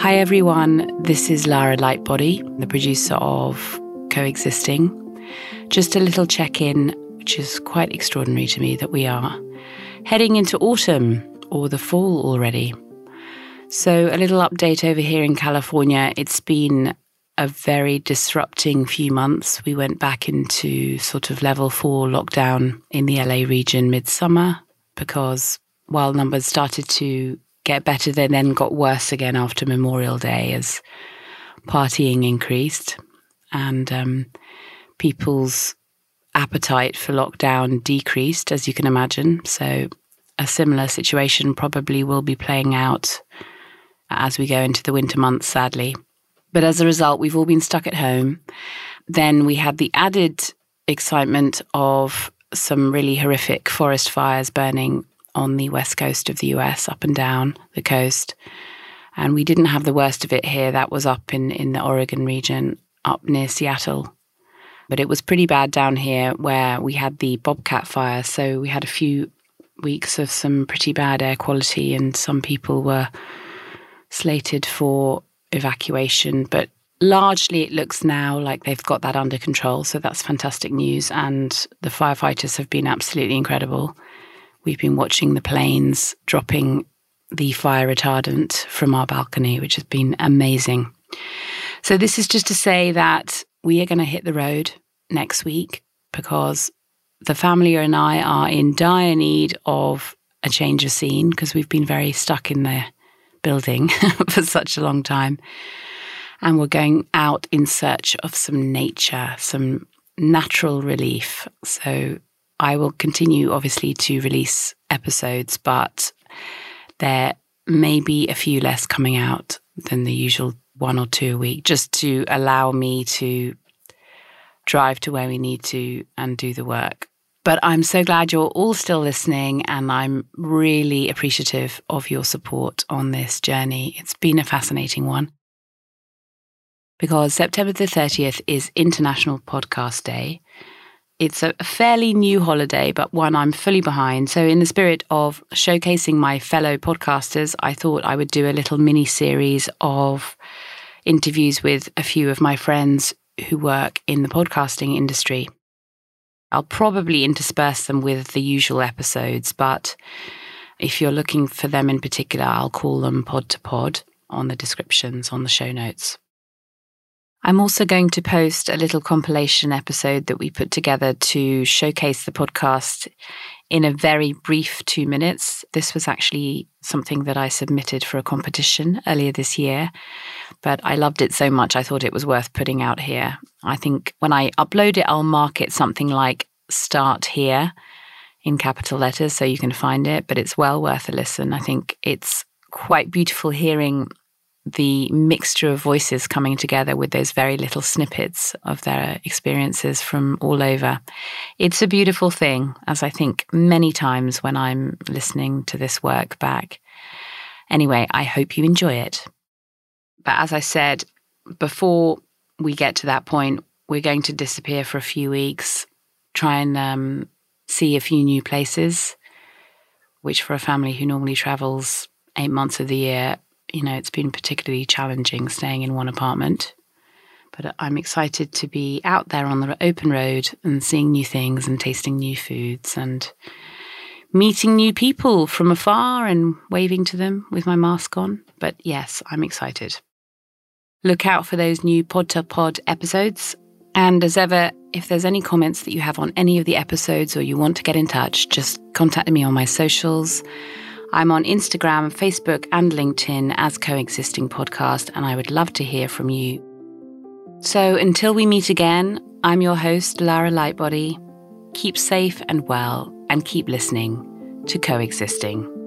Hi, everyone. This is Lara Lightbody, the producer of Coexisting. Just a little check in, which is quite extraordinary to me that we are heading into autumn or the fall already. So, a little update over here in California. It's been a very disrupting few months. We went back into sort of level four lockdown in the LA region midsummer because while numbers started to get better, they then got worse again after Memorial Day as partying increased and um, people's appetite for lockdown decreased, as you can imagine. So, a similar situation probably will be playing out as we go into the winter months, sadly. But as a result, we've all been stuck at home. Then we had the added excitement of some really horrific forest fires burning on the west coast of the US, up and down the coast. And we didn't have the worst of it here. That was up in, in the Oregon region, up near Seattle. But it was pretty bad down here where we had the Bobcat fire. So we had a few weeks of some pretty bad air quality, and some people were slated for evacuation. But largely, it looks now like they've got that under control. So that's fantastic news. And the firefighters have been absolutely incredible. We've been watching the planes dropping the fire retardant from our balcony, which has been amazing. So, this is just to say that we are going to hit the road next week because the family and I are in dire need of a change of scene because we've been very stuck in the building for such a long time. And we're going out in search of some nature, some natural relief. So I will continue, obviously, to release episodes, but there may be a few less coming out than the usual one or two a week, just to allow me to drive to where we need to and do the work. But I'm so glad you're all still listening, and I'm really appreciative of your support on this journey. It's been a fascinating one. Because September the 30th is International Podcast Day. It's a fairly new holiday, but one I'm fully behind. So, in the spirit of showcasing my fellow podcasters, I thought I would do a little mini series of interviews with a few of my friends who work in the podcasting industry. I'll probably intersperse them with the usual episodes, but if you're looking for them in particular, I'll call them pod to pod on the descriptions on the show notes. I'm also going to post a little compilation episode that we put together to showcase the podcast in a very brief two minutes. This was actually something that I submitted for a competition earlier this year, but I loved it so much I thought it was worth putting out here. I think when I upload it, I'll mark it something like start here in capital letters so you can find it, but it's well worth a listen. I think it's quite beautiful hearing the mixture of voices coming together with those very little snippets of their experiences from all over. It's a beautiful thing, as I think many times when I'm listening to this work back. Anyway, I hope you enjoy it. But as I said, before we get to that point, we're going to disappear for a few weeks, try and um, see a few new places, which for a family who normally travels eight months of the year you know, it's been particularly challenging staying in one apartment. But I'm excited to be out there on the open road and seeing new things and tasting new foods and meeting new people from afar and waving to them with my mask on. But yes, I'm excited. Look out for those new Pod to Pod episodes. And as ever, if there's any comments that you have on any of the episodes or you want to get in touch, just contact me on my socials. I'm on Instagram, Facebook, and LinkedIn as Coexisting Podcast, and I would love to hear from you. So until we meet again, I'm your host, Lara Lightbody. Keep safe and well, and keep listening to Coexisting.